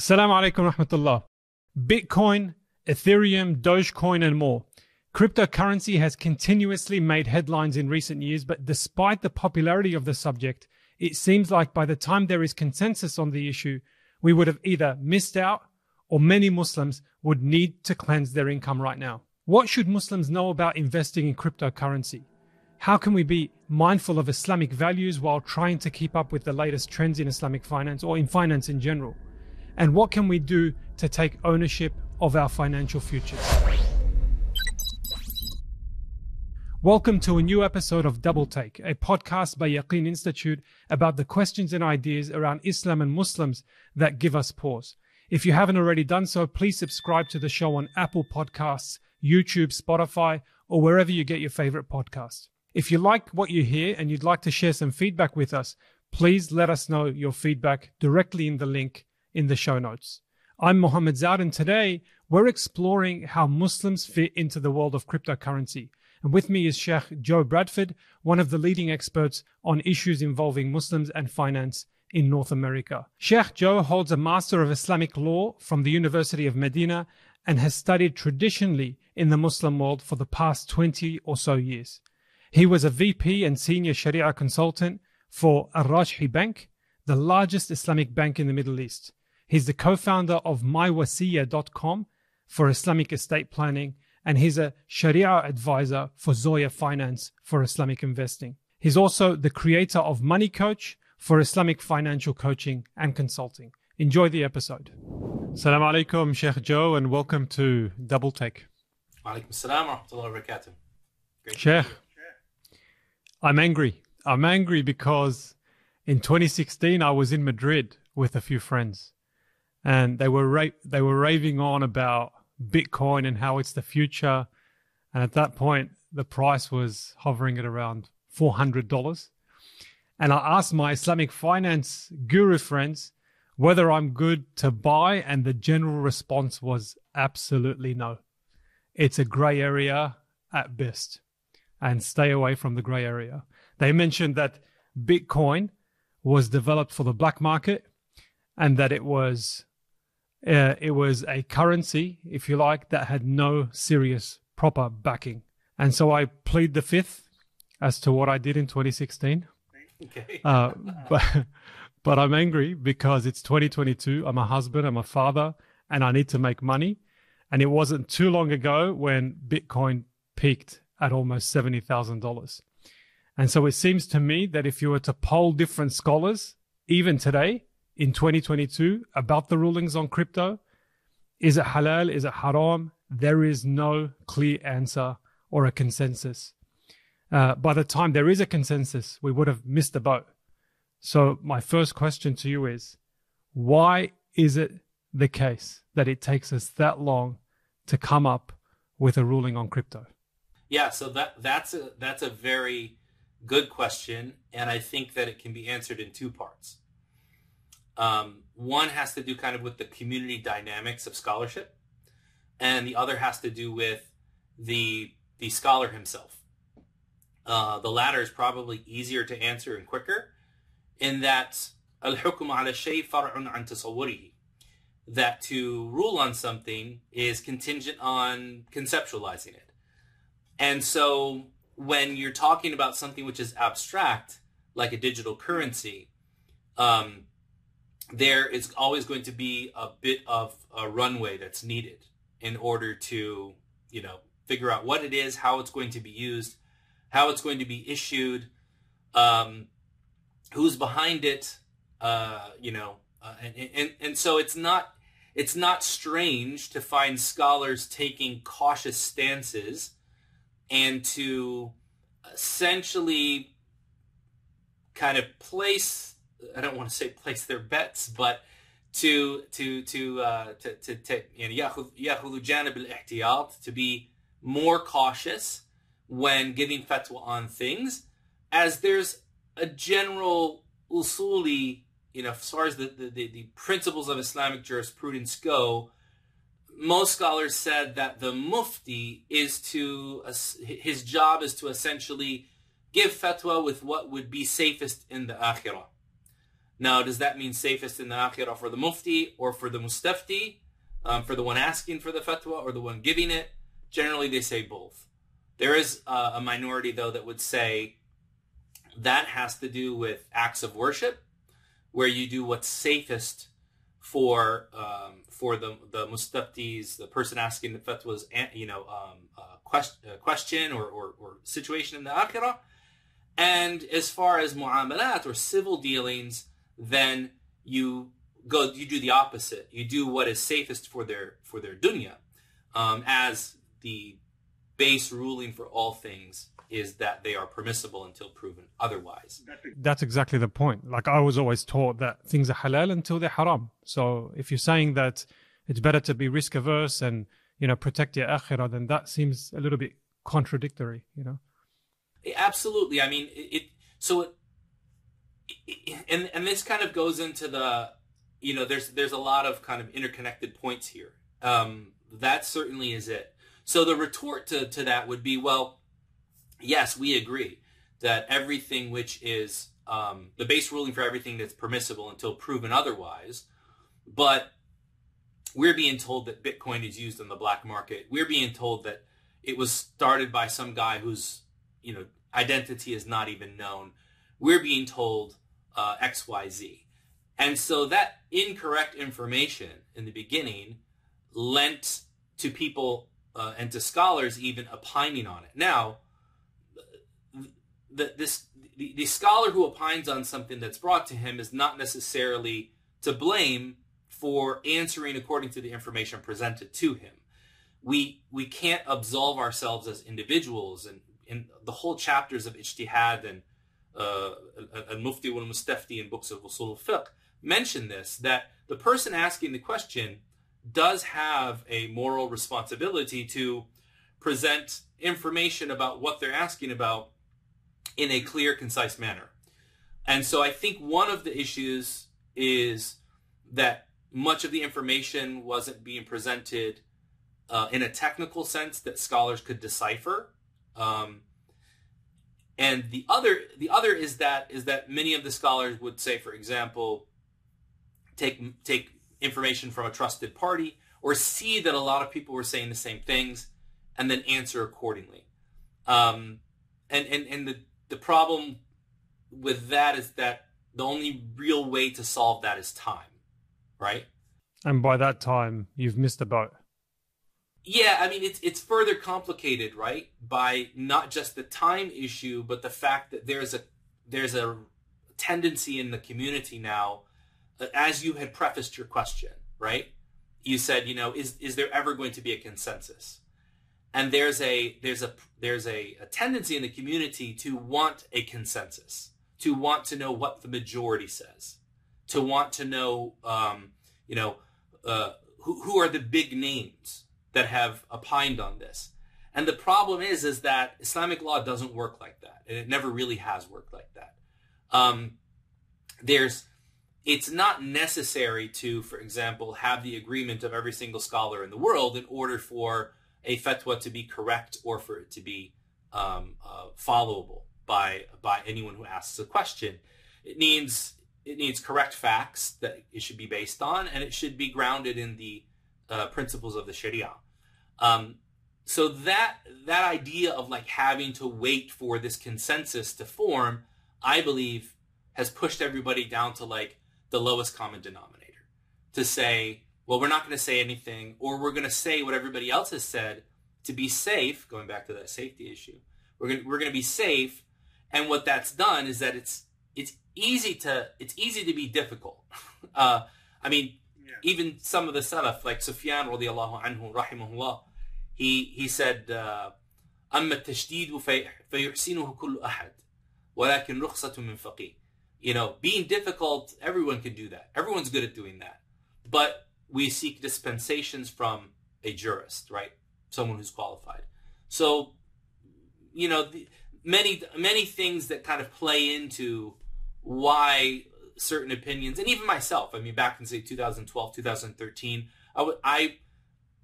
Assalamu alaikum rahmatullah. Bitcoin, Ethereum, Dogecoin, and more. Cryptocurrency has continuously made headlines in recent years, but despite the popularity of the subject, it seems like by the time there is consensus on the issue, we would have either missed out or many Muslims would need to cleanse their income right now. What should Muslims know about investing in cryptocurrency? How can we be mindful of Islamic values while trying to keep up with the latest trends in Islamic finance or in finance in general? And what can we do to take ownership of our financial futures? Welcome to a new episode of Double Take, a podcast by Yaqeen Institute about the questions and ideas around Islam and Muslims that give us pause. If you haven't already done so, please subscribe to the show on Apple Podcasts, YouTube, Spotify, or wherever you get your favorite podcast. If you like what you hear and you'd like to share some feedback with us, please let us know your feedback directly in the link in the show notes. I'm Mohammed Zaid, and today we're exploring how Muslims fit into the world of cryptocurrency. And with me is Sheikh Joe Bradford, one of the leading experts on issues involving Muslims and finance in North America. Sheikh Joe holds a Master of Islamic Law from the University of Medina and has studied traditionally in the Muslim world for the past 20 or so years. He was a VP and senior Sharia consultant for Al Rajhi Bank, the largest Islamic bank in the Middle East. He's the co-founder of MyWasiya.com for Islamic estate planning, and he's a Sharia advisor for Zoya Finance for Islamic investing. He's also the creator of Money Coach for Islamic financial coaching and consulting. Enjoy the episode. Salam alaikum, Sheikh Joe, and welcome to Double Take. Alaikum salam wa rahmatullahi wa barakatuh. Great Sheikh. I'm angry. I'm angry because in 2016 I was in Madrid with a few friends and they were ra- they were raving on about Bitcoin and how it's the future. And at that point, the price was hovering at around four hundred dollars. And I asked my Islamic finance guru friends whether I'm good to buy, and the general response was absolutely no. It's a gray area at best, and stay away from the gray area. They mentioned that Bitcoin was developed for the black market and that it was uh, it was a currency, if you like, that had no serious proper backing. And so I plead the fifth as to what I did in 2016. Okay. Uh, but, but I'm angry because it's 2022. I'm a husband, I'm a father, and I need to make money. And it wasn't too long ago when Bitcoin peaked at almost $70,000. And so it seems to me that if you were to poll different scholars, even today, in 2022 about the rulings on crypto. Is it halal? Is it haram? There is no clear answer or a consensus. Uh, by the time there is a consensus, we would have missed the boat. So, my first question to you is why is it the case that it takes us that long to come up with a ruling on crypto? Yeah, so that that's a that's a very good question, and I think that it can be answered in two parts. Um, one has to do kind of with the community dynamics of scholarship, and the other has to do with the the scholar himself. Uh, the latter is probably easier to answer and quicker, in that al-hukm ala shay far'un an tasawwurihi. That to rule on something is contingent on conceptualizing it. And so when you're talking about something which is abstract, like a digital currency, um, there is always going to be a bit of a runway that's needed in order to, you know, figure out what it is, how it's going to be used, how it's going to be issued, um, who's behind it, uh, you know, uh, and, and and so it's not it's not strange to find scholars taking cautious stances and to essentially kind of place I don't want to say place their bets, but to to to uh, to to to ياخذ جانب الاحتياط to be more cautious when giving fatwa on things, as there's a general usuli, you know, as far as the, the, the, the principles of Islamic jurisprudence go, most scholars said that the mufti is to, his job is to essentially give fatwa with what would be safest in the akhirah Now, does that mean safest in the akhirah for the mufti or for the mustafti, um, for the one asking for the fatwa or the one giving it? Generally, they say both. There is uh, a minority, though, that would say that has to do with acts of worship, where you do what's safest for um, for the the mustaftis, the person asking the fatwas, you know, um, uh, uh, question or, or, or situation in the akhirah. And as far as mu'amalat or civil dealings, then you go you do the opposite. You do what is safest for their for their dunya, um, as the base ruling for all things is that they are permissible until proven otherwise. That's exactly the point. Like I was always taught that things are halal until they're haram. So if you're saying that it's better to be risk averse and you know protect your akhirah, then that seems a little bit contradictory. You know. Absolutely. I mean, it. so it, and and this kind of goes into the you know there's there's a lot of kind of interconnected points here. Um, that certainly is it. So the retort to, to that would be, well, yes, we agree that everything which is um, the base ruling for everything that's permissible until proven otherwise, but we're being told that Bitcoin is used in the black market. We're being told that it was started by some guy whose you know identity is not even known. We're being told uh, X, Y, Z, and so that incorrect information in the beginning lent to people uh, and to scholars even opining on it. Now, the, this the, the scholar who opines on something that's brought to him is not necessarily to blame for answering according to the information presented to him. We we can't absolve ourselves as individuals, and in the whole chapters of ijtihad and uh, al-mufti wal mustafti in books of usul al-Fiqh mention this that the person asking the question does have a moral responsibility to present information about what they're asking about in a clear, concise manner. And so I think one of the issues is that much of the information wasn't being presented uh, in a technical sense that scholars could decipher. Um, and the other, the other is that is that many of the scholars would say, for example, take take information from a trusted party or see that a lot of people were saying the same things and then answer accordingly. Um, and, and, and the, the problem with that is that the only real way to solve that is time, right? And by that time, you've missed a boat. Yeah, I mean it's it's further complicated, right? By not just the time issue, but the fact that there's a there's a tendency in the community now as you had prefaced your question, right? You said, you know, is is there ever going to be a consensus? And there's a there's a there's a, a tendency in the community to want a consensus, to want to know what the majority says, to want to know, um, you know, uh, who who are the big names that have opined on this. And the problem is, is that Islamic law doesn't work like that, and it never really has worked like that. Um, there's it's not necessary to, for example, have the agreement of every single scholar in the world in order for a fatwa to be correct or for it to be um, uh, followable by by anyone who asks a question. It needs it needs correct facts that it should be based on, and it should be grounded in the uh, principles of the Sharia. Um, so that that idea of like having to wait for this consensus to form, I believe, has pushed everybody down to like the lowest common denominator to say, well, we're not going to say anything, or we're going to say what everybody else has said to be safe. Going back to that safety issue, we're going we're going to be safe, and what that's done is that it's it's easy to it's easy to be difficult. Uh, I mean, yeah. even some of the Salaf, like Sufyan radiallahu anhu, rahimahullah, he he said, أما التشديد فيحسنه كل أحد ولكن رخصة من فقيه you know, being difficult, everyone can do that. Everyone's good at doing that. But we seek dispensations from a jurist, right? Someone who's qualified. So, you know, the, many many things that kind of play into why certain opinions, and even myself. I mean, back in say 2012, 2013, I,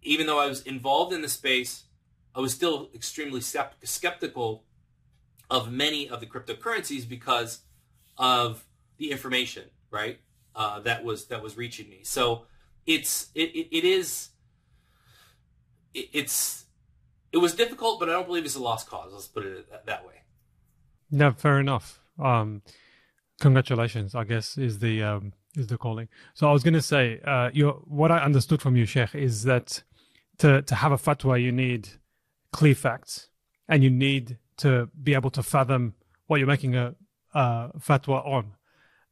even though I was involved in the space, I was still extremely skeptical of many of the cryptocurrencies because of the information right? Uh, that was that was reaching me. So it's it, it, it is it, it's it was difficult, but I don't believe it's a lost cause. Let's put it that way. No, fair enough. Um, congratulations, I guess, is the um, is the calling. So I was going to say, uh, your what I understood from you, Sheikh, is that to to have a fatwa, you need clear facts, and you need to be able to fathom what you're making a, a fatwa on.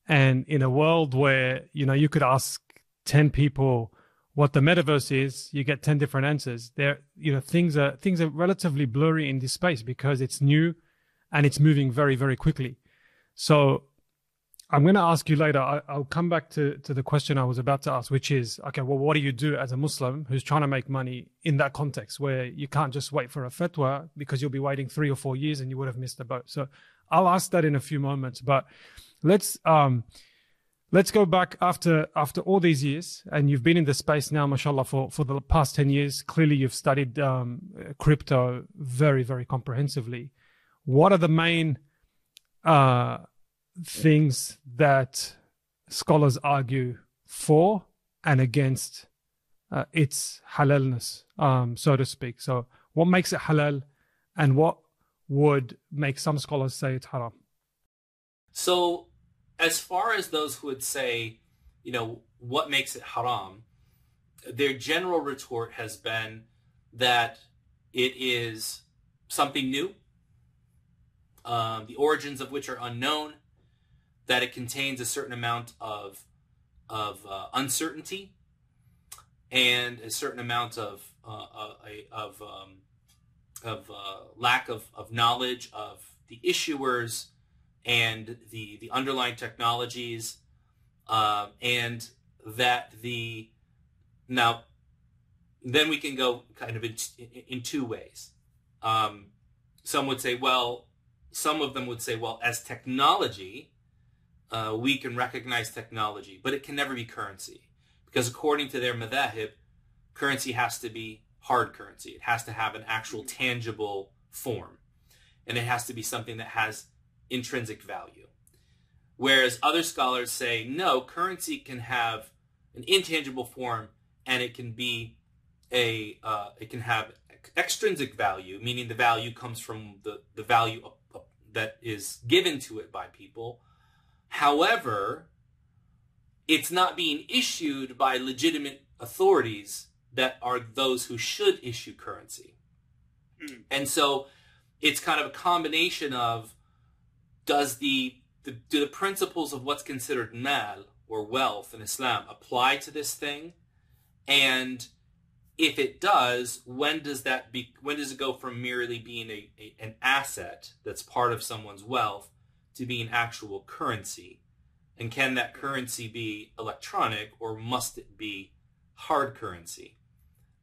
And in a world where you know you could ask ten people what the metaverse is, you get ten different answers. There, you know, things are things are relatively blurry in this space because it's new and it's moving very very quickly. So I'm going to ask you later. I, will come back to, to the question I was about to ask, which is, okay, well, what do you do as a Muslim who's trying to make money in that context where you can't just wait for a fatwa because you'll be waiting three or four years and you would have missed the boat. So I'll ask that in a few moments, but let's, um, let's go back after, after all these years and you've been in the space now, mashallah, for, for the past 10 years. Clearly you've studied, um, crypto very, very comprehensively. What are the main, uh, things that scholars argue for and against uh, its halalness, um, so to speak. So, what makes it halal, and what would make some scholars say it's haram? So, as far as those who would say, you know, what makes it haram, their general retort has been that it is something new, um, the origins of which are unknown, that it contains a certain amount of of uh, uncertainty and a certain amount of uh, uh of um, of uh, lack of, of knowledge of the issuers and the the underlying technologies uh, and that the now then we can go kind of in, in two ways. Um, some would say well some of them would say well as technology uh, we can recognize technology, but it can never be currency. Because according to their madhahib, currency has to be hard currency. It has to have an actual tangible form. And it has to be something that has intrinsic value. Whereas other scholars say, no, currency can have an intangible form and it can be a, uh, it can have extrinsic value, meaning the value comes from the, the value that is given to it by people, However, it's not being issued by legitimate authorities that are those who should issue currency. Mm. And so it's kind of a combination of does the, the do the principles of what's considered mal or wealth in Islam apply to this thing? And if it does, when does that be when does it go from merely being a, a an asset that's part of someone's wealth to be an actual currency? And can that currency be electronic or must it be hard currency?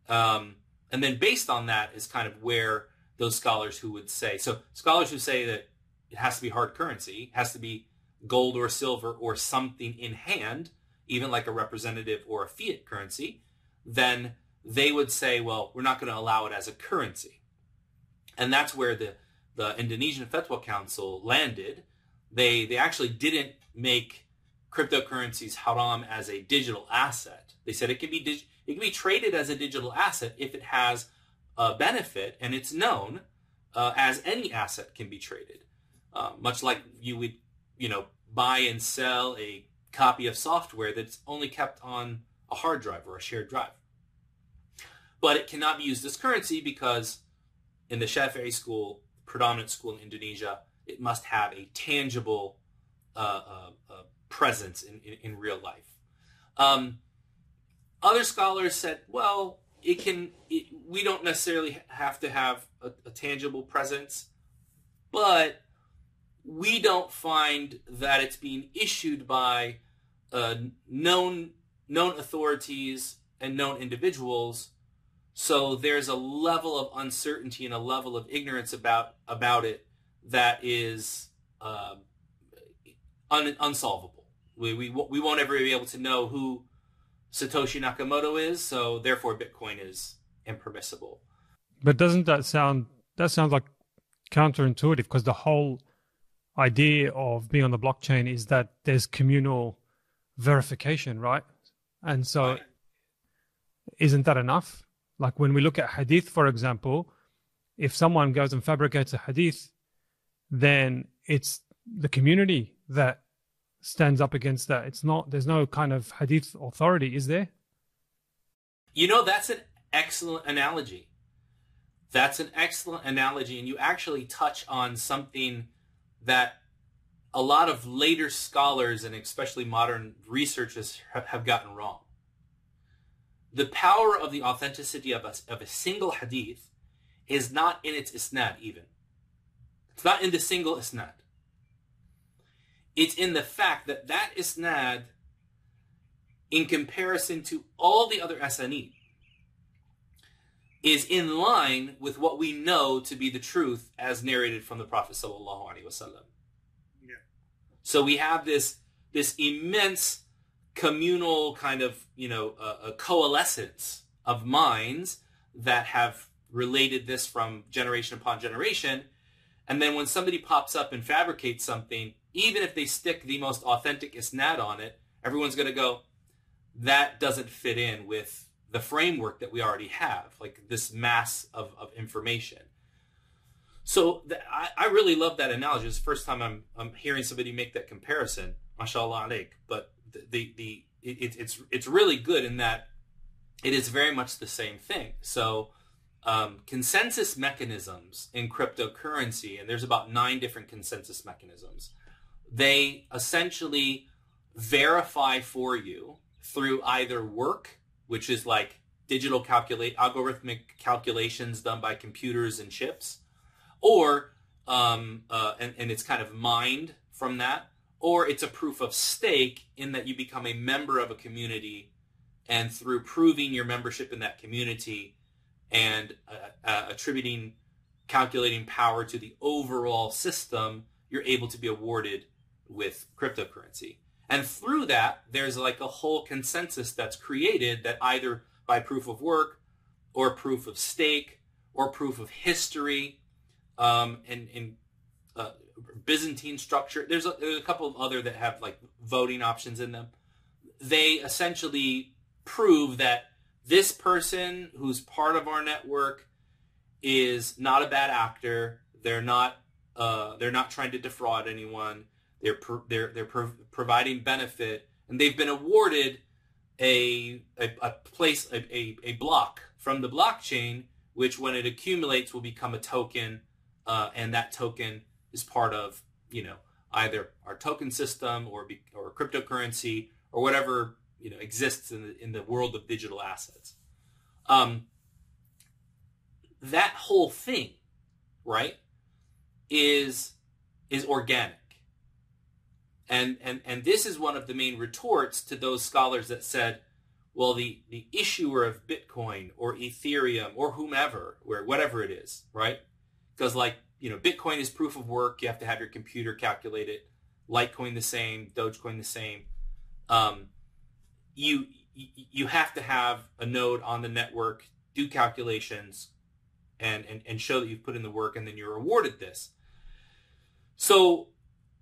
Um, and then based on that is kind of where those scholars who would say, so scholars who say that it has to be hard currency, has to be gold or silver or something in hand, even like a representative or a fiat currency, then they would say, well, we're not going to allow it as a currency. And that's where the, the Indonesian Fatwa Council landed they they actually didn't make cryptocurrencies haram as a digital asset. They said it can be dig- it can be traded as a digital asset if it has a benefit and it's known uh, as any asset can be traded. Uh, much like you would you know buy and sell a copy of software that's only kept on a hard drive or a shared drive. But it cannot be used as currency because in the Shafi'i school, predominant school in Indonesia, it must have a tangible uh, uh, uh, presence in, in, in, real life. Um, other scholars said, well, it can. It, we don't necessarily have to have a, a tangible presence, but we don't find that it's being issued by uh, known known authorities and known individuals. So there's a level of uncertainty and a level of ignorance about about it that is uh, un- unsolvable. We, we, we won't ever be able to know who Satoshi Nakamoto is, so therefore Bitcoin is impermissible. But doesn't that sound that sounds like counterintuitive because the whole idea of being on the blockchain is that there's communal verification, right? And so, Right. isn't that enough? Like when we look at hadith, for example, if someone goes and fabricates a hadith, then it's the community that stands up against that. It's not, there's no kind of hadith authority, is there? You know, that's an excellent analogy. That's an excellent analogy. And you actually touch on something that a lot of later scholars and especially modern researchers have, gotten wrong. The power of the authenticity of a, of a single hadith is not in its isnad even. It's not in the single isnad. It's in the fact that that isnad in comparison to all the other asanid is in line with what we know to be the truth as narrated from the Prophet sallallahu alaihi wasallam. Yeah. So we have this this immense communal kind of you know uh, a coalescence of minds that have related this from generation upon generation, and then when somebody pops up and fabricates something, even if they stick the most authentic isnad on it, everyone's going to go, that doesn't fit in with the framework that we already have, like this mass of, of information. So I, I really love that analogy. It's the first time I'm, I'm hearing somebody make that comparison, mashallah alaik. But the, the, the it, it's, it's really good in that it is very much the same thing. So um, consensus mechanisms in cryptocurrency, and there's about nine different consensus mechanisms, they essentially verify for you through either work, which is like digital calculate algorithmic calculations done by computers and chips, or um, uh, and, and it's kind of mined from that, or it's a proof of stake in that you become a member of a community, and through proving your membership in that community and uh, uh, attributing calculating power to the overall system, you're able to be awarded with cryptocurrency. And through that, there's like a whole consensus that's created that either by proof of work or proof of stake or proof of history um, and, and uh, Byzantine structure. There's a, there's a couple of other that have like voting options in them. They essentially prove that this person who's part of our network is not a bad actor. They're not uh, they're not trying to defraud anyone. They're pro- they're they're pro- providing benefit, and they've been awarded a a, a place a, a, a block from the blockchain, which when it accumulates will become a token, uh, and that token is part of you know either our token system or be, or cryptocurrency or whatever you know exists in the in the world of digital assets. Um, that whole thing, right, is is organic. And, and and this is one of the main retorts to those scholars that said, well, the, the issuer of Bitcoin or Ethereum or whomever, or whatever it is, right? Because like, you know, Bitcoin is proof of work. You have to have your computer calculate it. Litecoin the same, Dogecoin the same. Um, you you have to have a node on the network, do calculations, and, and, and show that you've put in the work, and then you're awarded this. So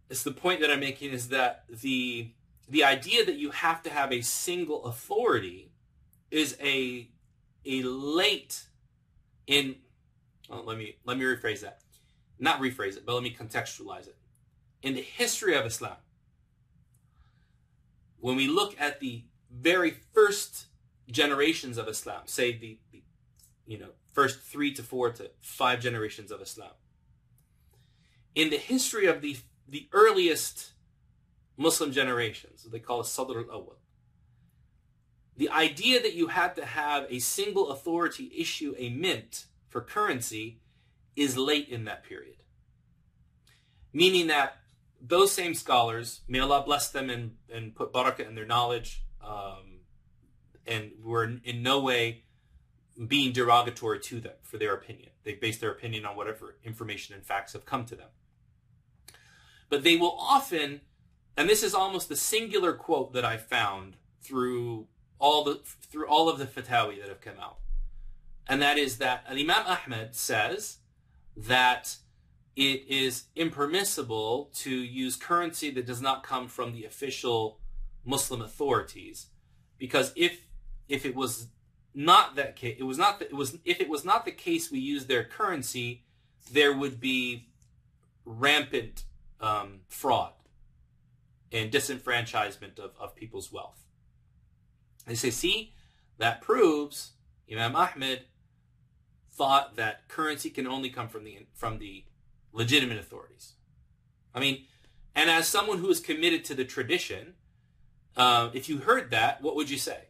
it's the point that I'm making is that the the idea that you have to have a single authority is a a late in well, let me let me rephrase that. Not rephrase it, but let me contextualize it. In the history of Islam, when we look at the very first generations of Islam, say the, the you know first three to four to five generations of Islam, in the history of the the earliest Muslim generations, they call it Sadr al-Awwal, the idea that you had to have a single authority issue a mint for currency is late in that period. Meaning that those same scholars, may Allah bless them and, and put barakah in their knowledge, um, and were in, no way being derogatory to them for their opinion. They base their opinion on whatever information and facts have come to them. But they will often, and this is almost the singular quote that I found through all the through all of the fatawi that have come out, and that is that Imam Ahmed says that it is impermissible to use currency that does not come from the official Muslim authorities, because if if it was not that case, it was not that it was if it was not the case we use their currency, there would be rampant um, fraud and disenfranchisement of, of people's wealth. They say, see, that proves Imam Ahmed thought that currency can only come from the from the legitimate authorities. I mean, and as someone who is committed to the tradition, uh, if you heard that, what would you say?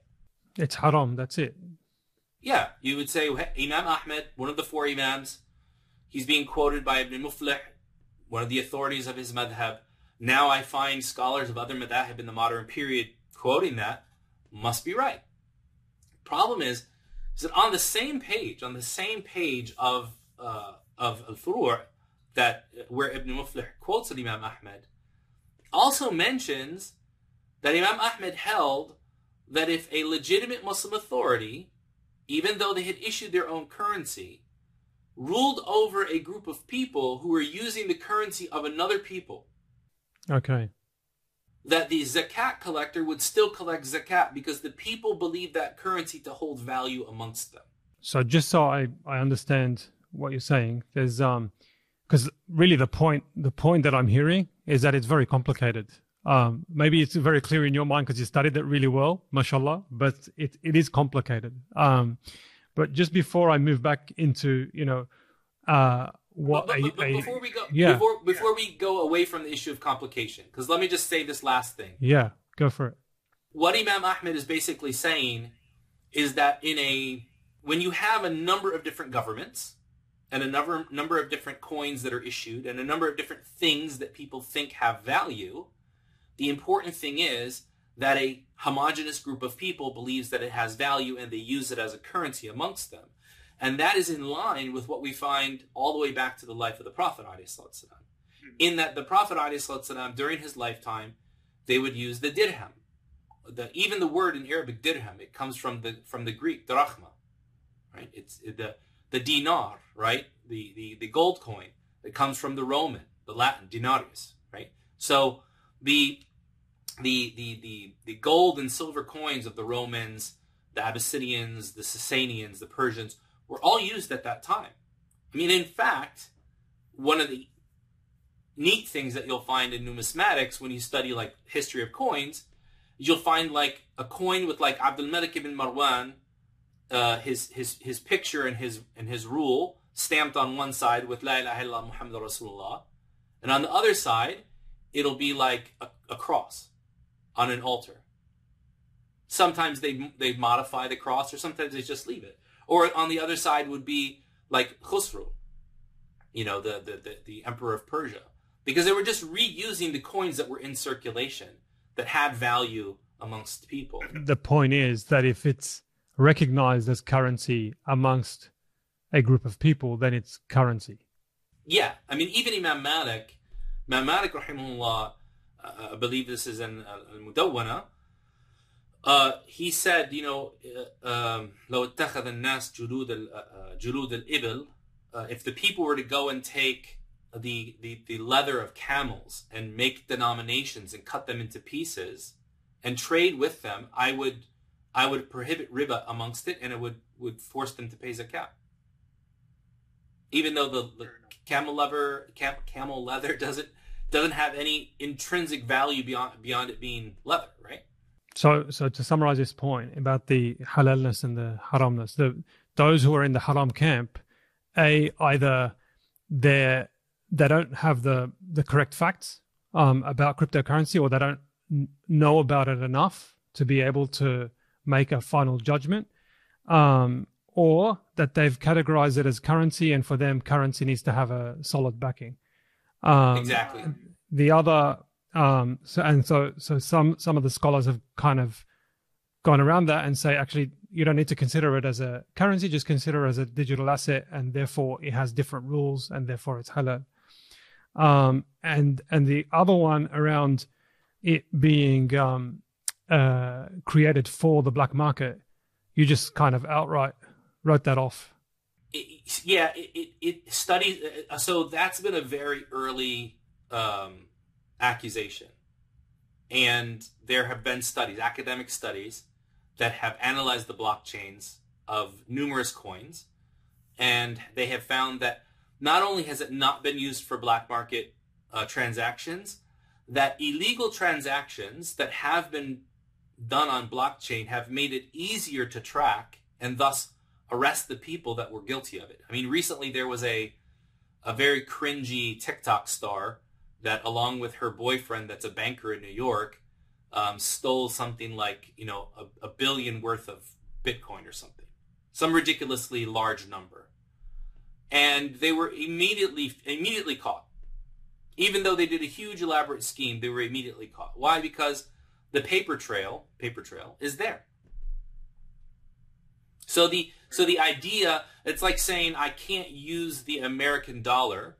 It's haram. That's it. Yeah, you would say Imam Ahmed, one of the four imams, he's being quoted by Ibn Muflih, one of the authorities of his madhab. Now I find scholars of other madhab in the modern period quoting that must be right. Problem is, is that on the same page, on the same page of uh, of al-Furu' that where Ibn Muflih quotes Imam Ahmed, also mentions that Imam Ahmed held that if a legitimate Muslim authority, even though they had issued their own currency, ruled over a group of people who were using the currency of another people. Okay. That the zakat collector would still collect zakat because the people believe that currency to hold value amongst them. So just so I, I understand what you're saying, there's um because really the point the point that I'm hearing is that it's very complicated. Um, maybe it's very clear in your mind because you studied it really well, mashallah, but it, it is complicated. Um, but just before I move back into, you know, uh, what but, but, but a, before we go, yeah. before, before we go away from the issue of complication, because let me just say this last thing. Yeah, go for it. What Imam Ahmed is basically saying is that in a when you have a number of different governments and a number number of different coins that are issued and a number of different things that people think have value, the important thing is that a homogenous group of people believes that it has value and they use it as a currency amongst them. And that is in line with what we find all the way back to the life of the Prophet ﷺ. Hmm. In that the Prophet during his lifetime, they would use the dirham. The, even the word in Arabic dirham, it comes from the from the Greek drachma, right? It's the the dinar, right? The, the the gold coin. It comes from the Roman, the Latin denarius, right? So the the, the, the, the gold and silver coins of the Romans, the Abyssinians, the Sasanians, the Persians were all used at that time. I mean, in fact, one of the neat things that you'll find in numismatics when you study like history of coins, you'll find like a coin with like Abdul Malik ibn Marwan, uh, his his his picture and his and his rule stamped on one side with La ilaha illallah Muhammad Rasulullah, and on the other side it'll be like a, a cross on an altar. Sometimes they they modify the cross, or sometimes they just leave it. Or on the other side would be like Khusru, you know, the, the, the, the emperor of Persia, because they were just reusing the coins that were in circulation that had value amongst people. The point is that if it's recognized as currency amongst a group of people, then it's currency. Yeah, I mean, even Imam Malik, Imam Malik, rahimahullah, I believe this is in Al-Mudawwana, uh, he said, you know, لو اتخذ الناس جلود جلود الإبل if the people were to go and take the, the, the leather of camels and make denominations and cut them into pieces and trade with them, I would I would prohibit riba amongst it and it would, would force them to pay zakat. Even though the, the camel leather cam, camel leather doesn't doesn't have any intrinsic value beyond beyond it being leather, right? So, so to summarize this point about the halalness and the haramness, the those who are in the haram camp, a either they they don't have the the correct facts um, about cryptocurrency, or they don't know about it enough to be able to make a final judgment, um, or that they've categorized it as currency, and for them, currency needs to have a solid backing. Um, exactly. The other, um, so and so, so some some of the scholars have kind of gone around that and say actually you don't need to consider it as a currency, just consider it as a digital asset, and therefore it has different rules, and therefore it's halal. Um, and and the other one around it being um, uh, created for the black market, you just kind of outright wrote that off it, yeah, it, it, it studies. So that's been a very early um, accusation. And there have been studies, academic studies, that have analyzed the blockchains of numerous coins. And they have found that not only has it not been used for black market uh, transactions, that illegal transactions that have been done on blockchain have made it easier to track and thus arrest the people that were guilty of it. I mean, recently there was a a very cringy TikTok star that, along with her boyfriend, that's a banker in New York, um, stole something like you know a, a billion worth of Bitcoin or something, some ridiculously large number, and they were immediately immediately caught. Even though they did a huge elaborate scheme, they were immediately caught. Why? Because the paper trail, paper trail, is there. So the so the idea, it's like saying I can't use the American dollar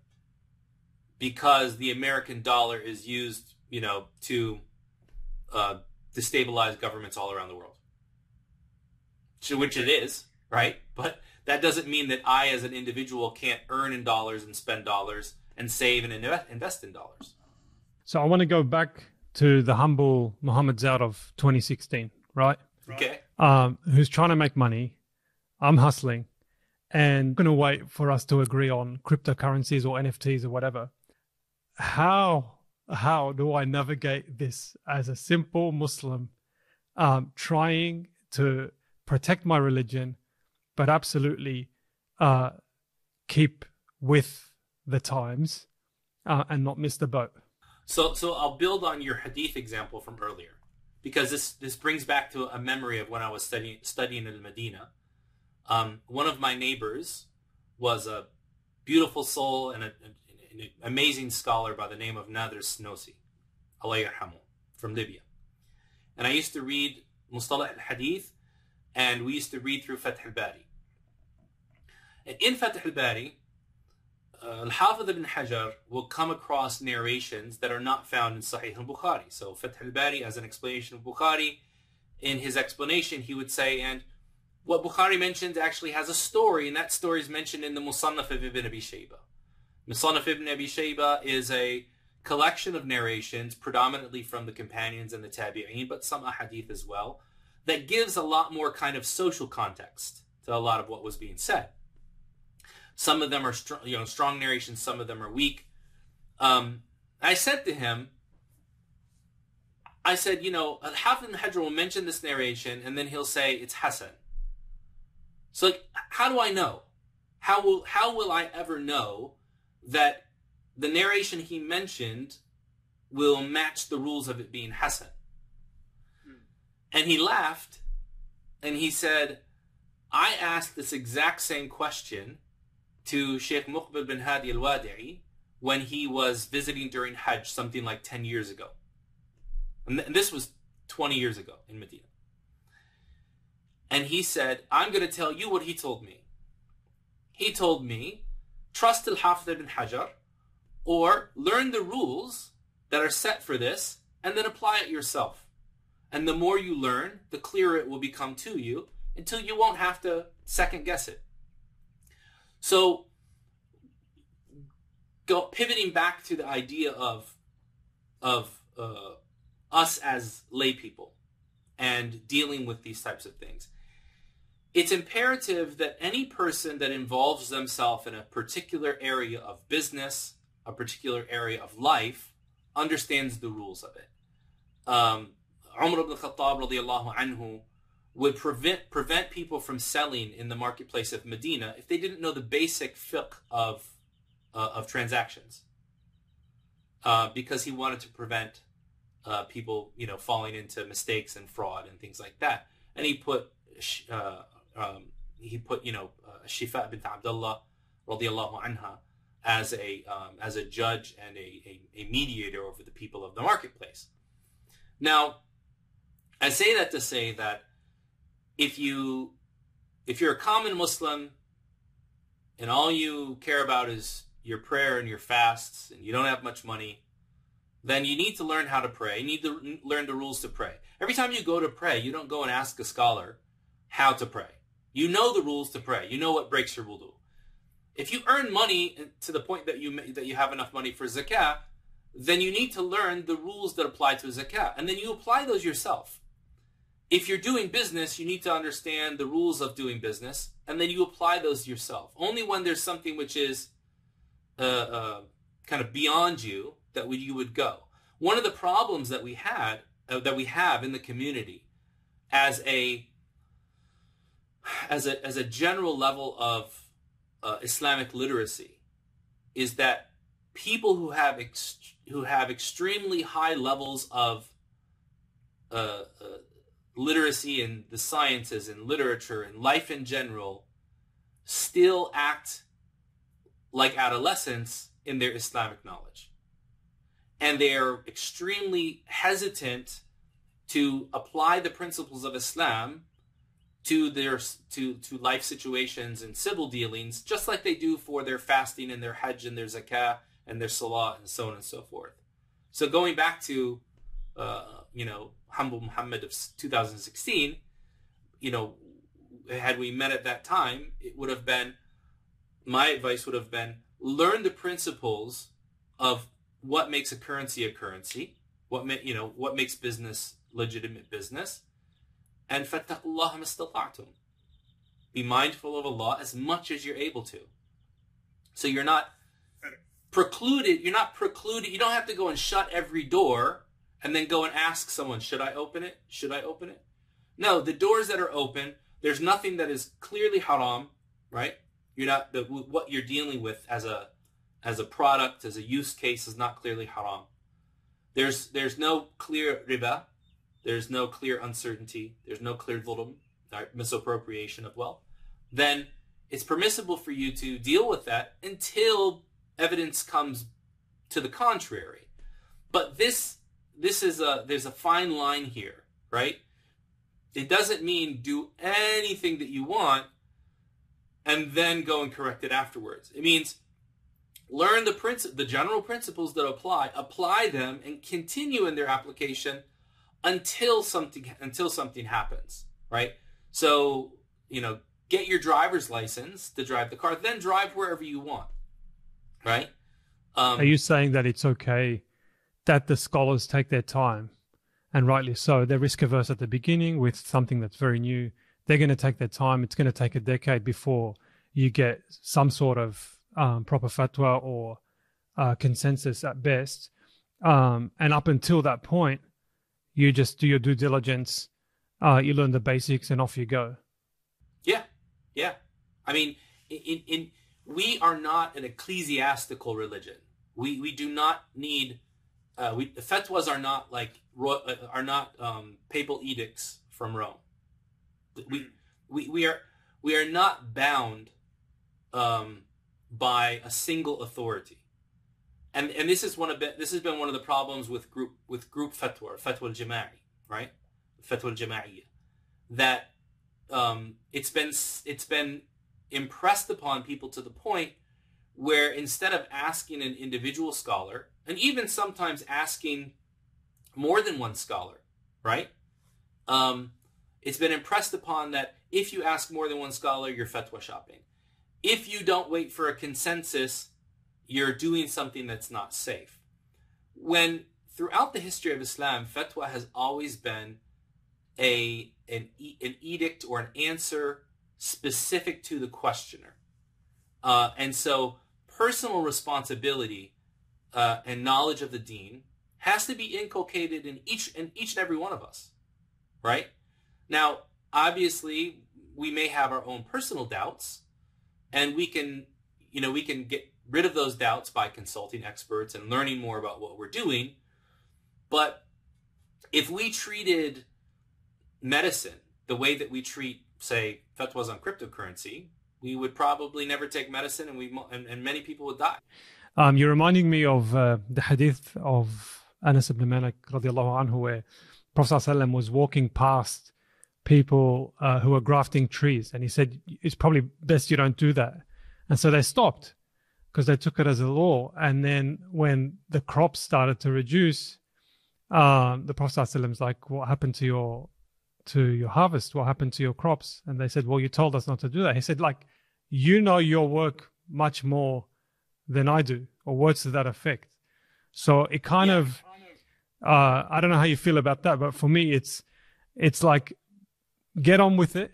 because the American dollar is used, you know, to uh, destabilize governments all around the world. Which it is, right? But that doesn't mean that I, as an individual, can't earn in dollars and spend dollars and save and invest in dollars. So I want to go back to the humble Mohammed Zaid of 2016, right? Okay. Um, who's trying to make money I'm hustling and going to wait for us to agree on cryptocurrencies or NFTs or whatever. How how do I navigate this as a simple Muslim um, trying to protect my religion, but absolutely uh, keep with the times uh, and not miss the boat? So, so I'll build on your hadith example from earlier, because this this brings back to a memory of when I was studying studying in Medina um, one of my neighbors was a beautiful soul and a, an amazing scholar by the name of Nader Snosi, Allah from Libya. And I used to read Mustalah al-Hadith, and we used to read through Fath al-Bari. And in Fath al-Bari, uh, Al-Hafidh ibn Hajar will come across narrations that are not found in Sahih al-Bukhari. So Fath al-Bari as an explanation of Bukhari, in his explanation he would say, and what Bukhari mentions actually has a story, and that story is mentioned in the Musannaf of Ibn Abi Shayba. Musannaf Ibn Abi Shayba is a collection of narrations, predominantly from the companions and the tabi'een, but some ahadith as well, that gives a lot more kind of social context to a lot of what was being said. Some of them are str- you know strong narrations, some of them are weak. Um, I said to him, I said, you know, Al-Hafidh Hajar will mention this narration, and then he'll say it's Hasan. So like, how do I know? How will how will I ever know that the narration he mentioned will match the rules of it being Hasan? Hmm. And he laughed and he said, I asked this exact same question to Sheikh Muqbil bin Hadi al-Wadi'i when he was visiting during Hajj something like 10 years ago. And, th- and this was 20 years ago in Medina. And he said, I'm going to tell you what he told me. He told me, trust Al-Hafidh ibn Hajar or learn the rules that are set for this and then apply it yourself. And the more you learn, the clearer it will become to you until you won't have to second guess it. So, go, pivoting back to the idea of, of uh, us as lay people and dealing with these types of things it's imperative that any person that involves themselves in a particular area of business, a particular area of life, understands the rules of it. Um, Umar ibn Khattab anhu would prevent prevent people from selling in the marketplace of Medina if they didn't know the basic fiqh of uh, of transactions, uh, because he wanted to prevent uh, people, you know, falling into mistakes and fraud and things like that. And he put uh, um, he put you know uh, Shifa bint Abdullah radiallahu anha as a um, as a judge and a, a, a mediator over the people of the marketplace. Now, I say that to say that if you if you're a common Muslim and all you care about is your prayer and your fasts and you don't have much money, then you need to learn how to pray. You need to learn the rules to pray. Every time you go to pray, you don't go and ask a scholar how to pray. You know the rules to pray. You know what breaks your wudu. If you earn money to the point that you that you have enough money for zakah, then you need to learn the rules that apply to zakat. And then you apply those yourself. If you're doing business, you need to understand the rules of doing business, and then you apply those yourself. Only when there's something which is uh, uh, kind of beyond you that we, you would go. One of the problems that we had, uh, that we have in the community, as a as a as a general level of uh, Islamic literacy, is that people who have ex- who have extremely high levels of uh, uh, literacy in the sciences and literature and life in general still act like adolescents in their Islamic knowledge. And they are extremely hesitant to apply the principles of Islam to their to to life situations and civil dealings, just like they do for their fasting and their hajj and their zakah and their salah and so on and so forth. So going back to uh, you know humble Muhammad of 2016, you know, had we met at that time, it would have been my advice would have been learn the principles of what makes a currency a currency, what ma- you know what makes business legitimate business, and fattaqullah mastata'tum. Be mindful of Allah as much as you're able to. So you're not precluded, you're not precluded, you don't have to go and shut every door and then go and ask someone, should I open it? Should I open it? No, the doors that are open, there's nothing that is clearly haram, right? You're not the what you're dealing with as a as a product, as a use case is not clearly haram. There's there's no clear riba, there's no clear uncertainty, there's no clear misappropriation of wealth. Then it's permissible for you to deal with that until evidence comes to the contrary. But this this is a there's a fine line here, right? It doesn't mean do anything that you want and then go and correct it afterwards. It means learn the princi- the general principles that apply, apply them and continue in their application until something until something happens, right? So, you know, get your driver's license to drive the car, then drive wherever you want right? Um, Are you saying that it's okay that the scholars take their time, and rightly so? They're risk averse at the beginning with something that's very new. They're going to take their time. It's going to take a decade before you get some sort of um, proper fatwa or uh, consensus at best. Um, and up until that point, you just do your due diligence. Uh, you learn the basics, and off you go. Yeah, yeah. I mean, in in we are not an ecclesiastical religion. We we do not need uh, we fatwas are not like uh, are not um, papal edicts from Rome. We we we are we are not bound um, by a single authority, and and this is one of this has been one of the problems with group with group fatwa fatwa al jama'i right fatwa al jama'iyya that um, it's been it's been impressed upon people to the point where instead of asking an individual scholar, and even sometimes asking more than one scholar, right? Um, it's been impressed upon that if you ask more than one scholar, you're fatwa shopping. If you don't wait for a consensus, you're doing something that's not safe. When throughout the history of Islam, fatwa has always been a an, an edict or an answer specific to the questioner. Uh, and so personal responsibility uh, and knowledge of the deen has to be inculcated in each in each and every one of us, right? Now, obviously, we may have our own personal doubts, and we can, you know, we can get rid of those doubts by consulting experts and learning more about what we're doing. But if we treated medicine the way that we treat say fatwas on cryptocurrency, we would probably never take medicine, and we and, and many people would die. Um, you're reminding me of uh, the hadith of Anas ibn Malik radiallahu anhu, where Prophet was walking past people uh, who were grafting trees, and he said, "It's probably best you don't do that." And so they stopped because they took it as a law. And then when the crops started to reduce, um, the Prophet is like, "What happened to your to your harvest? What happened to your crops? And they said, Well, you told us not to do that. He said, like, you know your work much more than I do, or words to that effect. So it kind Yeah. of, uh, I don't know how you feel about that, but for me, it's, it's like, get on with it,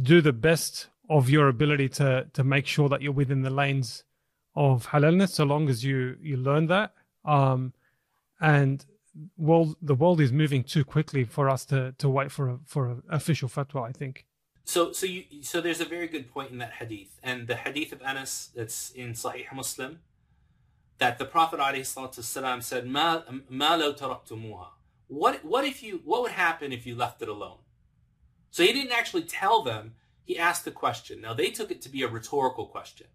do the best of your ability to to make sure that you're within the lanes of halalness, so long as you you learn that. Um, and world the world is moving too quickly for us to to wait for a for an official fatwa. I think. So, so you, so there's a very good point in that hadith, and the hadith of Anas that's in Sahih Muslim, that the Prophet ﷺ said, "Ma ma law taraktumuha." What what if you what would happen if you left it alone? So he didn't actually tell them. He asked the question. Now they took it to be a rhetorical question,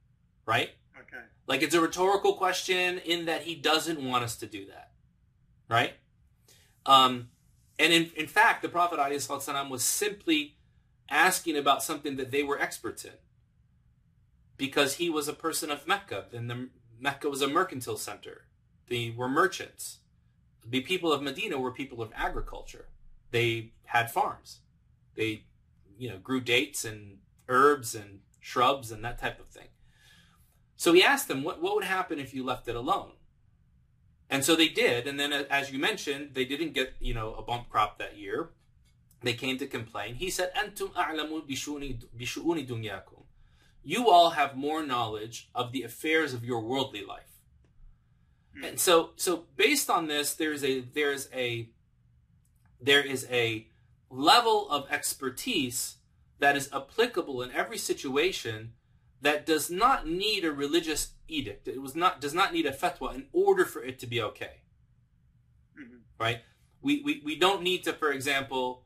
right? Okay. Like it's a rhetorical question in that he doesn't want us to do that, right? Um, and in, in fact, the Prophet ﷺ was simply asking about something that they were experts in because he was a person of Mecca, and the, Mecca was a mercantile center. They were merchants. The people of Medina were people of agriculture. They had farms. They, you know, grew dates and herbs and shrubs and that type of thing. So he asked them, what, what would happen if you left it alone? And so they did. And then, uh, as you mentioned, they didn't get, you know, a bump crop that year. They came to complain. He said, Antum dunyakum. You all have more knowledge of the affairs of your worldly life. Hmm. And so, so based on this, there's a, there's a, there is a level of expertise that is applicable in every situation that does not need a religious edict. It was not does not need a fatwa in order for it to be okay. Mhm. Right? We, we we don't need to, for example,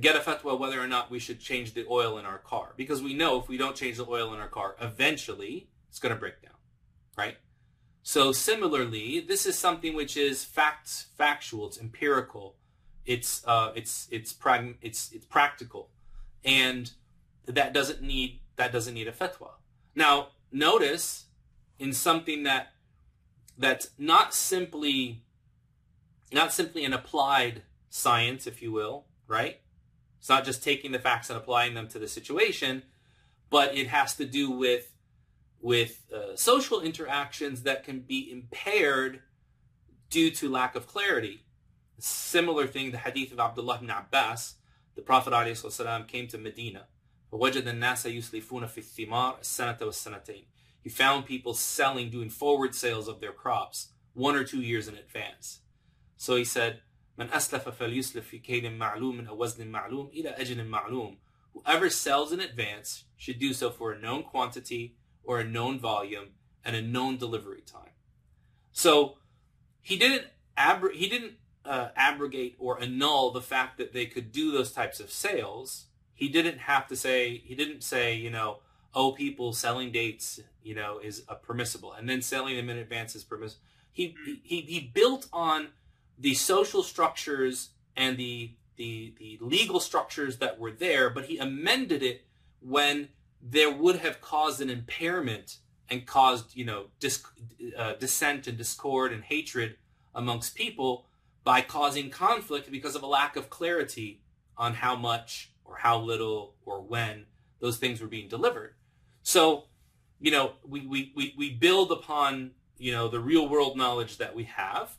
get a fatwa whether or not we should change the oil in our car because we know if we don't change the oil in our car, eventually it's going to break down. Right? So similarly, this is something which is facts, factual, it's empirical, it's uh, it's it's prag- it's it's practical, and that doesn't need that doesn't need a fatwa. Now, notice in something that that's not simply not simply an applied science, if you will, right? It's not just taking the facts and applying them to the situation, but it has to do with with uh, social interactions that can be impaired due to lack of clarity. Similar thing, the hadith of Abdullah ibn Abbas, the Prophet ﷺ came to Medina. فوجد الناس يسلفون في الثمار السنة والسنتين. He found people selling, doing forward sales of their crops one or two years in advance. So he said, من أسلف فليسلف في كيل معلوم أو وزن معلوم إلى أجل معلوم. Whoever sells in advance should do so for a known quantity or a known volume and a known delivery time. So he didn't abro- he didn't uh, abrogate or annul the fact that they could do those types of sales. He didn't have to say he didn't say you know oh people selling dates you know is permissible and then selling them in advance is permissible. He, he he built on the social structures and the the the legal structures that were there, but he amended it when there would have caused an impairment and caused you know dis, uh, dissent and discord and hatred amongst people by causing conflict because of a lack of clarity on how much or how little or when those things were being delivered. So, you know, we, we, we, we build upon, you know, the real world knowledge that we have.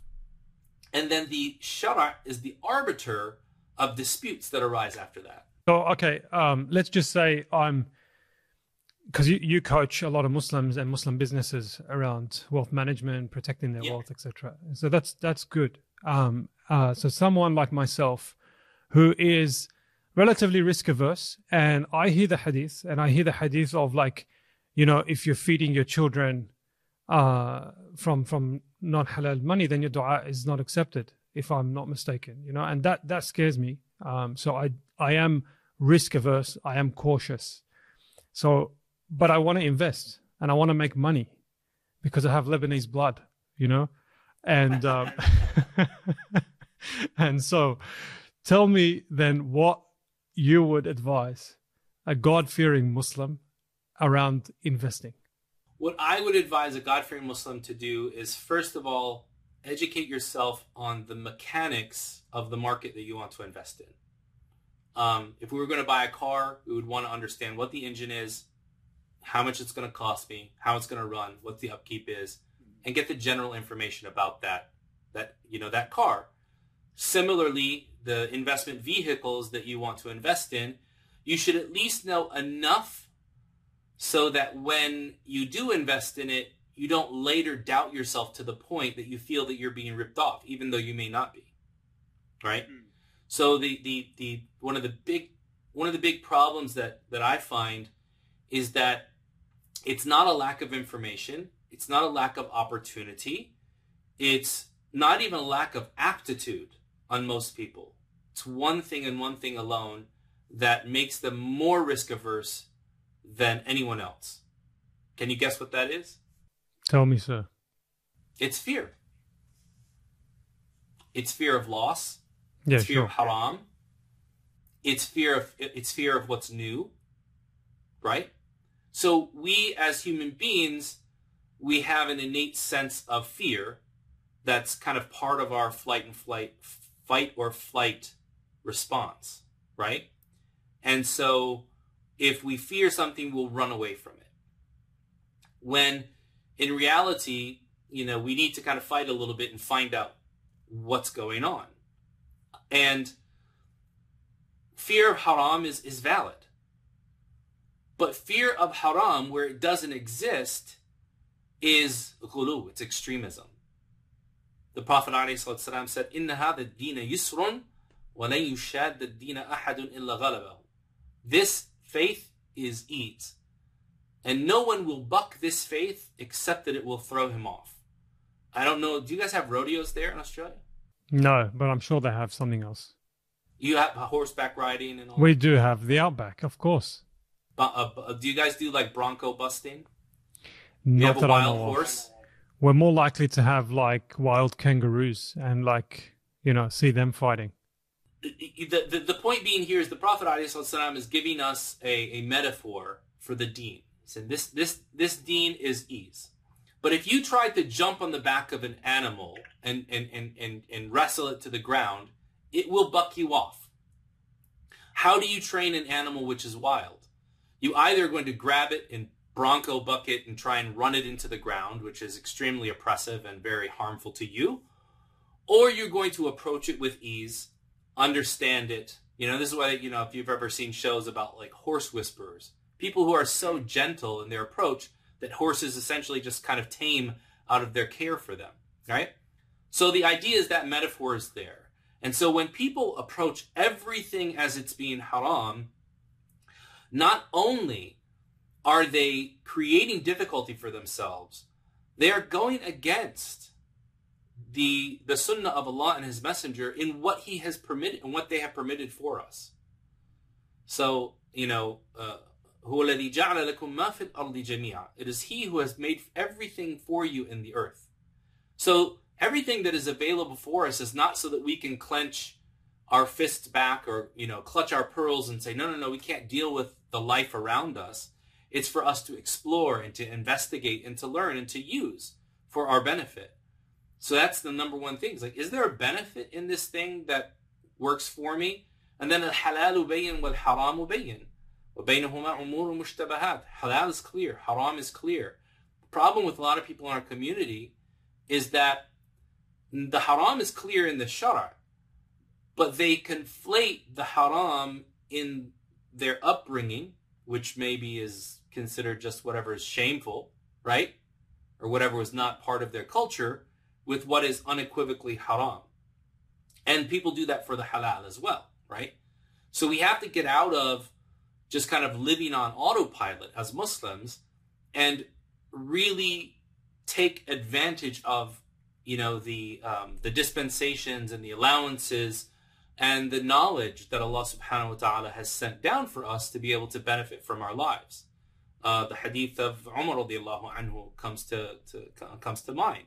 And then the shara is the arbiter of disputes that arise after that. So okay, um, let's just say I'm because you, you coach a lot of Muslims and Muslim businesses around wealth management, protecting their Yeah. wealth, etc. So that's that's good. Um, uh, so someone like myself, who is relatively risk averse, and I hear the hadith, and I hear the hadith of like, you know, if you're feeding your children uh, from from non halal money, then your du'a is not accepted. If I'm not mistaken, you know, and that that scares me. Um, so I I am risk averse. I am cautious. So, but I want to invest and I want to make money because I have Lebanese blood, you know, and um, and so, tell me then what you would advise a God fearing Muslim around investing. What I would advise a God fearing Muslim to do is, first of all, educate yourself on the mechanics of the market that you want to invest in. Um, if we were going to buy a car, we would want to understand what the engine is, how much it's going to cost me, how it's going to run, what the upkeep is, and get the general information about that that you know that car. Similarly, the investment vehicles that you want to invest in, you should at least know enough so that when you do invest in it, you don't later doubt yourself to the point that you feel that you're being ripped off, even though you may not be. Right? Mm. So the, the, the one of the big one of the big problems that, that I find is that it's not a lack of information, it's not a lack of opportunity, it's not even a lack of aptitude on most people. It's one thing and one thing alone that makes them more risk averse than anyone else. Can you guess what that is? Tell me, sir. It's fear. It's fear of loss. Yeah, it's fear sure. of haram. It's fear of it's fear of what's new. Right? So we as human beings, we have an innate sense of fear that's kind of part of our flight and flight fight or flight response, right? And so if we fear something, we'll run away from it. When in reality, you know, we need to kind of fight a little bit and find out what's going on. And fear of haram is, is valid. But fear of haram, where it doesn't exist, is ghulu, it's extremism. The Prophet ﷺ said, إِنَّ هَذَا الدِّينَ يُسْرٌ وَلَنْ يُشَادَ الدِّينَ أَحَدٌ إِلَّا غَلَبَهُ This faith is ease. And no one will buck this faith except that it will throw him off. I don't know. Do you guys have rodeos there in Australia? No, but I'm sure they have something else. You have horseback riding and all. We do have the outback, of course. But, uh, do you guys do like bronco busting? Not you have that a wild I know horse. Of. We're more likely to have like wild kangaroos and like you know see them fighting. The, the, the point being here is the Prophet ﷺ is giving us a, a metaphor for the deen. Said this this this deen is ease. But if you tried to jump on the back of an animal and, and, and, and, and wrestle it to the ground, it will buck you off. How do you train an animal which is wild? You either are going to grab it and bronco bucket and try and run it into the ground, which is extremely oppressive and very harmful to you, or you're going to approach it with ease, understand it. You know, this is why, you know, if you've ever seen shows about like horse whisperers, people who are so gentle in their approach that horses essentially just kind of tame out of their care for them, right? So the idea is that metaphor is there. And so when people approach everything as it's being haram, not only are they creating difficulty for themselves, they are going against the the sunnah of Allah and His Messenger in what He has permitted and what they have permitted for us. So you know, uh, it is He who has made everything for you in the earth. So everything that is available for us is not so that we can clench our fists back or you know clutch our pearls and say no no no we can't deal with the life around us it's for us to explore and to investigate and to learn and to use for our benefit so that's the number one thing it's like is there a benefit in this thing that works for me and then الحلال بين والحرام بين وبينهما أمور مشتبهات halal is clear haram is clear the problem with a lot of people in our community is that the haram is clear in the shara but they conflate the haram in their upbringing, which maybe is considered just whatever is shameful, right? Or whatever was not part of their culture, with what is unequivocally haram. And people do that for the halal as well, right? So we have to get out of just kind of living on autopilot as Muslims and really take advantage of you know the um, the dispensations and the allowances and the knowledge that Allah subhanahu wa ta'ala has sent down for us to be able to benefit from our lives. Uh, the hadith of Umar radiallahu anhu comes to, to comes to mind.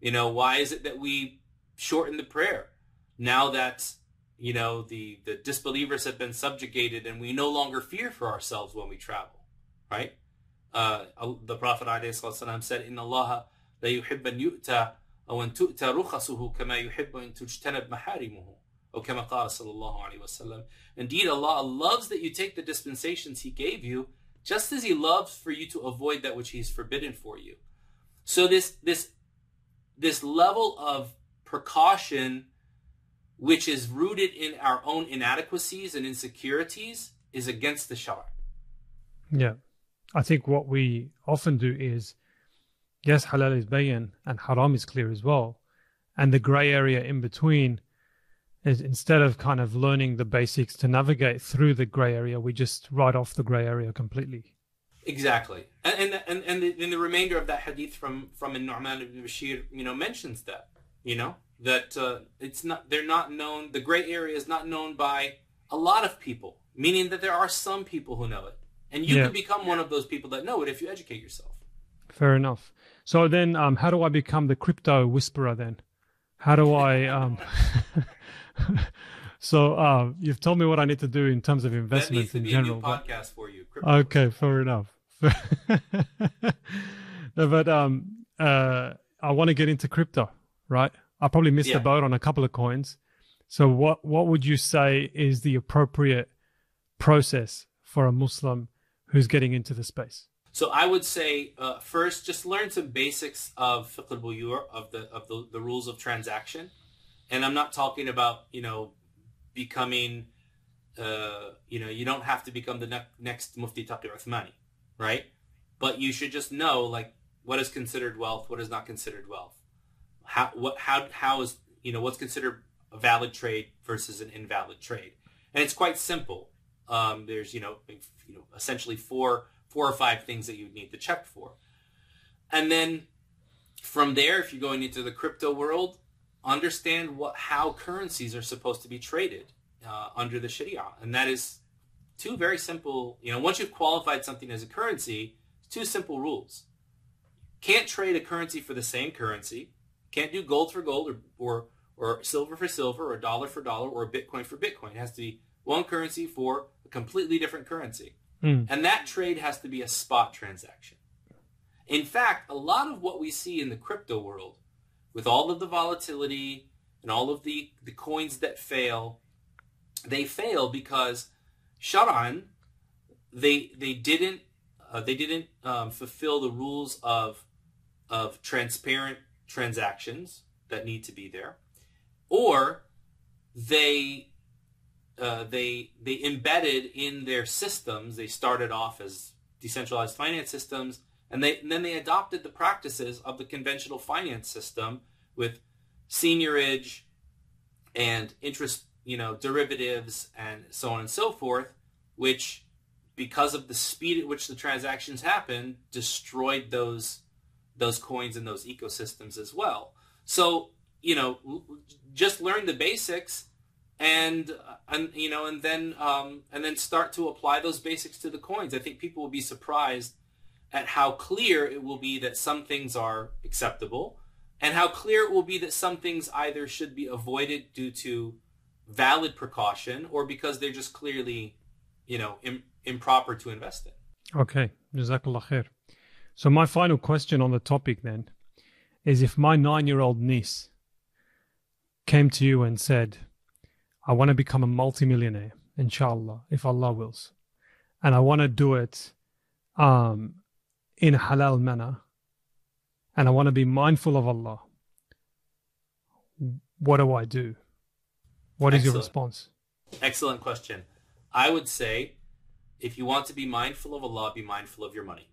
You know, why is it that we shorten the prayer now that you know the the disbelievers have been subjugated and we no longer fear for ourselves when we travel, right? Uh, the Prophet ﷺ said, "In Allah la yuhibbu an yu'ta an tu'ta rukhasuhu kama yuhibbu an tujtanab maharimuhu." Indeed, Allah loves that you take the dispensations He gave you, just as He loves for you to avoid that which He's forbidden for you. So this this this level of precaution which is rooted in our own inadequacies and insecurities is against the shara. Yeah. I think what we often do is yes, halal is bayan and haram is clear as well. And the gray area in between is instead of kind of learning the basics to navigate through the gray area, we just write off the gray area completely. Exactly, and and and, and, the, and the remainder of that hadith from from Nu'man ibn Bashir, you know, mentions that, you know, that uh, it's not they're not known. The gray area is not known by a lot of people, meaning that there are some people who know it, and you yeah. can become one of those people that know it if you educate yourself. Fair enough. So then, um, how do I become the crypto whisperer then? How do I? Um, so uh, you've told me what I need to do in terms of investments in general. podcast for you. Okay, fair enough. but um, uh, I want to get into crypto, right? I probably missed yeah. the boat on a couple of coins. So what what would you say is the appropriate process for a Muslim who's getting into the space? So I would say uh, first, just learn some basics of fiqh al of the of the, the rules of transaction, and I'm not talking about you know becoming, uh, you know, you don't have to become the ne- next Mufti Taqi Uthmani, right? But you should just know like what is considered wealth, what is not considered wealth, how what how how is you know what's considered a valid trade versus an invalid trade, and it's quite simple. Um, there's you know you know essentially four four or five things that you need to check for. And then from there, if you're going into the crypto world, understand what how currencies are supposed to be traded uh, under the Sharia, and that is two very simple. You know, once you've qualified something as a currency, two simple rules: can't trade a currency for the same currency, can't do gold for gold or or or silver for silver or dollar for dollar or Bitcoin for Bitcoin. It has to be one currency for a completely different currency. Mm. And that trade has to be a spot transaction. In fact, a lot of what we see in the crypto world, with all of the volatility and all of the, the coins that fail, they fail because Sharan, they they didn't uh, they didn't um, fulfill the rules of of transparent transactions that need to be there, or they uh, they they embedded in their systems. They started off as decentralized finance systems, and they and then they adopted the practices of the conventional finance system with seigniorage and interest, you know, derivatives and so on and so forth, which because of the speed at which the transactions happen, destroyed those those coins and those ecosystems as well. So, you know, just learn the basics and and you know and then um, and then start to apply those basics to the coins. I think people will be surprised at how clear it will be that some things are acceptable and how clear it will be that some things either should be avoided due to valid precaution or because they're just clearly you know Im- improper to invest in. Okay, jazakallah khair. So my final question on the topic then is if my 9-year-old niece came to you and said I want to become a multimillionaire, inshallah, if Allah wills. And I want to do it um, in a halal manner. And I want to be mindful of Allah. What do I do? What is Excellent. your response? Excellent question. I would say if you want to be mindful of Allah, be mindful of your money.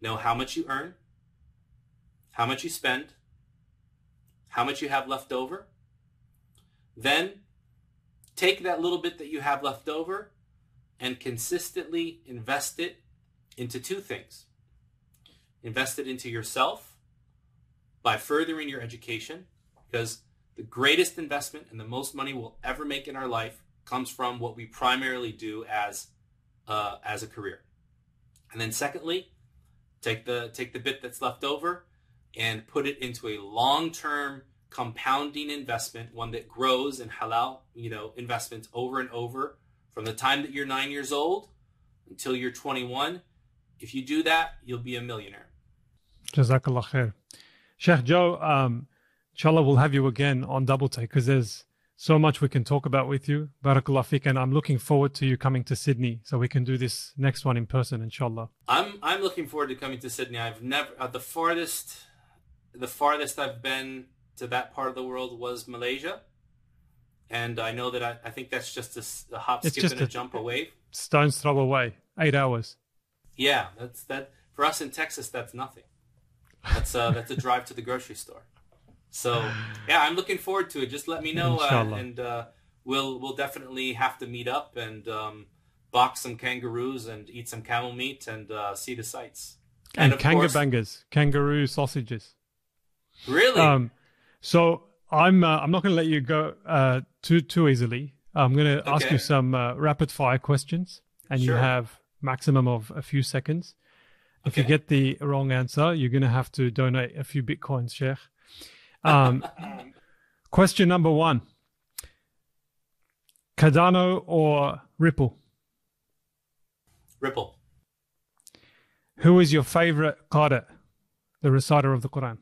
Know how much you earn, how much you spend, how much you have left over, then take that little bit that you have left over and consistently invest it into two things. Invest it into yourself by furthering your education, because the greatest investment and the most money we'll ever make in our life comes from what we primarily do as uh, as a career. And then secondly, take the take the bit that's left over and put it into a long-term compounding investment, one that grows in halal, you know, investments over and over from the time that you're nine years old until you're 21. If you do that, you'll be a millionaire. Jazakallah khair. Sheikh Joe, um, inshallah, we'll have you again on Double Take because there's so much we can talk about with you. Barakallah fik, and I'm looking forward to you coming to Sydney so we can do this next one in person, inshallah. I'm I'm looking forward to coming to Sydney. I've never uh, the farthest the farthest I've been to that part of the world was Malaysia, and I know that I, I think that's just a, a hop, It's skip, and a, a- jump away. Stone's throw away. Eight hours. Yeah, that's that for us in Texas. That's nothing. That's uh that's a drive to the grocery store. So yeah, I'm looking forward to it. Just let me know, uh, and uh, we'll we'll definitely have to meet up and um, box some kangaroos and eat some camel meat and uh, see the sights. And, of kanga kangaroo sausages. Really? Um, so I'm uh, I'm not going to let you go uh, too too easily. I'm going to ask you some uh, rapid fire questions, and you have maximum of a few seconds. If you get the wrong answer, you're going to have to donate a few bitcoins, Sheikh. Um, question number one: Cardano or Ripple? Ripple. Who is your favorite qari, the reciter of the Quran?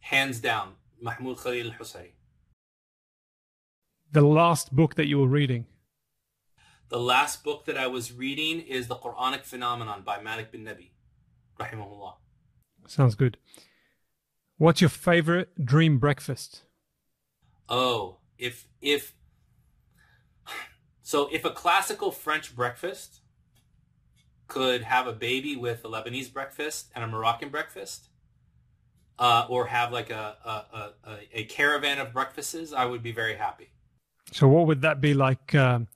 Hands down, Mahmoud Khalil al-Husari. The last book that you were reading. The last book that I was reading is The Quranic Phenomenon by Malik bin Nabi, rahimahullah. Sounds good. What's your favorite dream breakfast? Oh, if if so, if a classical French breakfast could have a baby with a Lebanese breakfast and a Moroccan breakfast, uh, or have like a, a, a, a- caravan of breakfasts, I would be very happy. So, what would that be like? Um,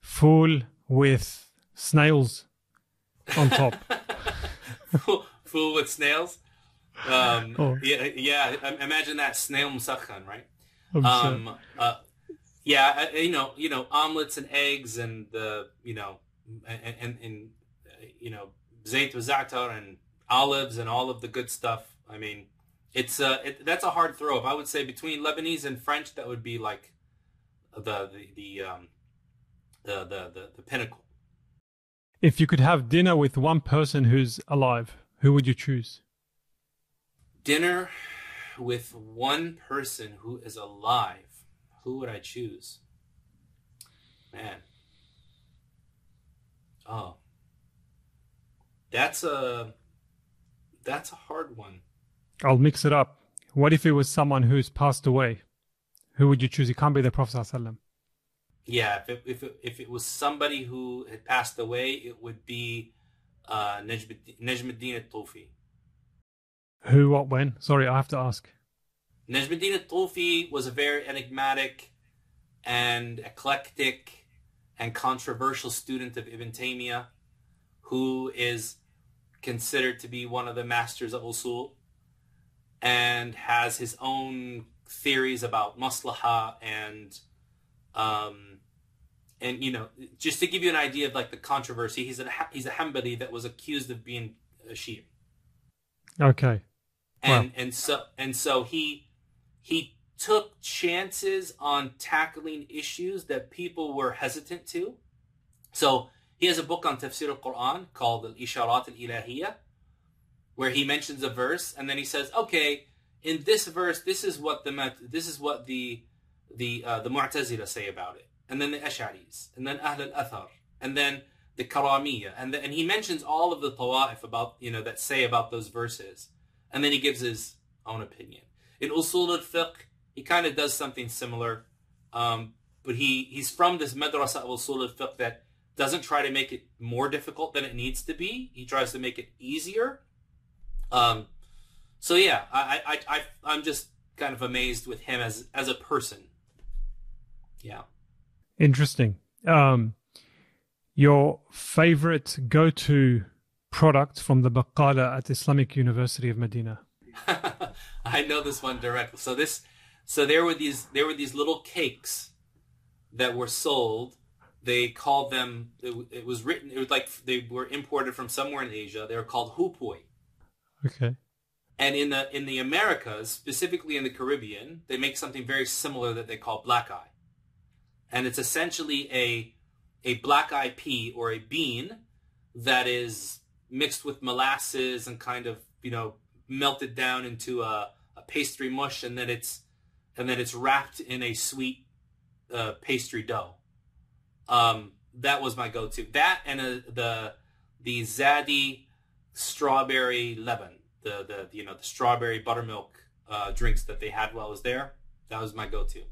full with snails on top. Full full with snails. Um, Oh. Yeah, yeah. Imagine that snail musakhan, right? Um, uh, yeah, you know, you know, omelets and eggs and the, you know, and, and, and you know, zayt wa za'atar and olives and all of the good stuff. I mean, it's uh, it, that's a hard throw. If I would say between Lebanese and French, that would be like the the the um, the, the the the pinnacle. if you could have dinner with one person who's alive, who would you choose? Dinner with one person who is alive. Who would I choose? Man. Oh. That's a that's a hard one. I'll mix it up. What if it was someone who's passed away? Who would you choose? It can't be the Prophet. Yeah, if it, if it, if it was somebody who had passed away, it would be uh, Najmuddin Najmuddin al-Tufi. Who, what, when? Sorry, I have to ask. Najmuddin al-Tufi was a very enigmatic and eclectic and controversial student of Ibn Taymiyyah who is considered to be one of the masters of usul and has his own theories about maslaha and um and you know just to give you an idea of like the controversy he's a he's a Hanbali that was accused of being a Shia Okay. and and so and so he he took chances on tackling issues that people were hesitant to. So he has a book on tafsir al-Quran called Al-Isharat al-Ilahiyah, where he mentions a verse and then he says, "Okay, in this verse, this is what the this is what the the uh, the Mu'tazila say about it, and then the Ash'aris, and then Ahl al-Athar, and then the Karamiyya, and the, and he mentions all of the Tawa'if about you know that say about those verses." and then he gives his own opinion. In Usul al-Fiqh, he kind of does something similar, um, but he, he's from this madrasa of Usul al-Fiqh that doesn't try to make it more difficult than it needs to be. He tries to make it easier. Um, so yeah, I, I, I, I'm just kind of amazed with him as as a person. Yeah. Interesting. Um, your favorite go to product from the Baqala at Islamic University of Medina? I know this one directly. So this, so there were these there were these little cakes that were sold. They called them. It, it was written. It was like they were imported from somewhere in Asia. They were called hopia. Okay. And in the in the Americas, specifically in the Caribbean, they make something very similar that they call black eye, and it's essentially a a black eye pea or a bean that is mixed with molasses and kind of you know melted down into a, a pastry mush, and then it's and then it's wrapped in a sweet uh, pastry dough. Um, that was my go-to. That and uh the the Zadi strawberry lebanon the the you know the strawberry buttermilk uh, drinks that they had while I was there. That was my go-to.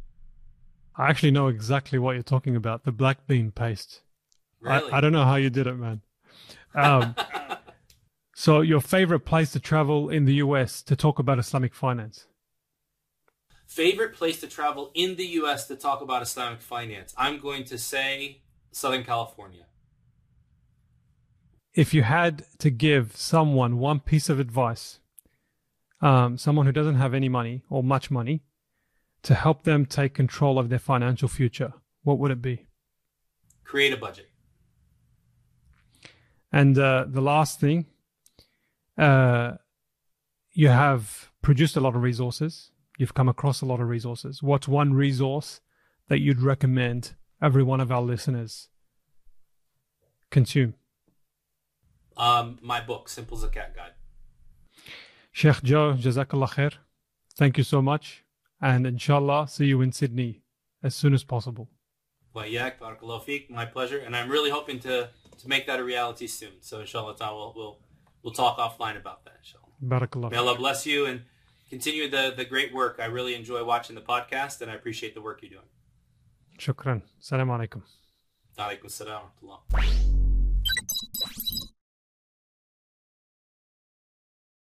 I actually know exactly what you're talking about. The black bean paste. Really? I, I don't know how you did it, man. Um, so, your favorite place to travel in the US to talk about Islamic finance? Favorite place to travel in the U.S. to talk about Islamic finance? I'm going to say Southern California. If you had to give someone one piece of advice, um, someone who doesn't have any money or much money, to help them take control of their financial future, what would it be? Create a budget. And uh, the last thing, uh, you have produced a lot of resources. You've come across a lot of resources. What's one resource that you'd recommend every one of our listeners consume? Um, my book, Simple Zakat Guide. Sheikh Joe, Jazakallah khair. Thank you so much. And inshallah, see you in Sydney as soon as possible. Wayak, barakallahu feek. My pleasure. And I'm really hoping to, to make that a reality soon. So inshallah, we'll, we'll, we'll talk offline about that, inshallah. Barakallah. May Allah bless you and continue the, the great work. I really enjoy watching the podcast and I appreciate the work you're doing. Shukran. Salam alaikum. Alaikum salam.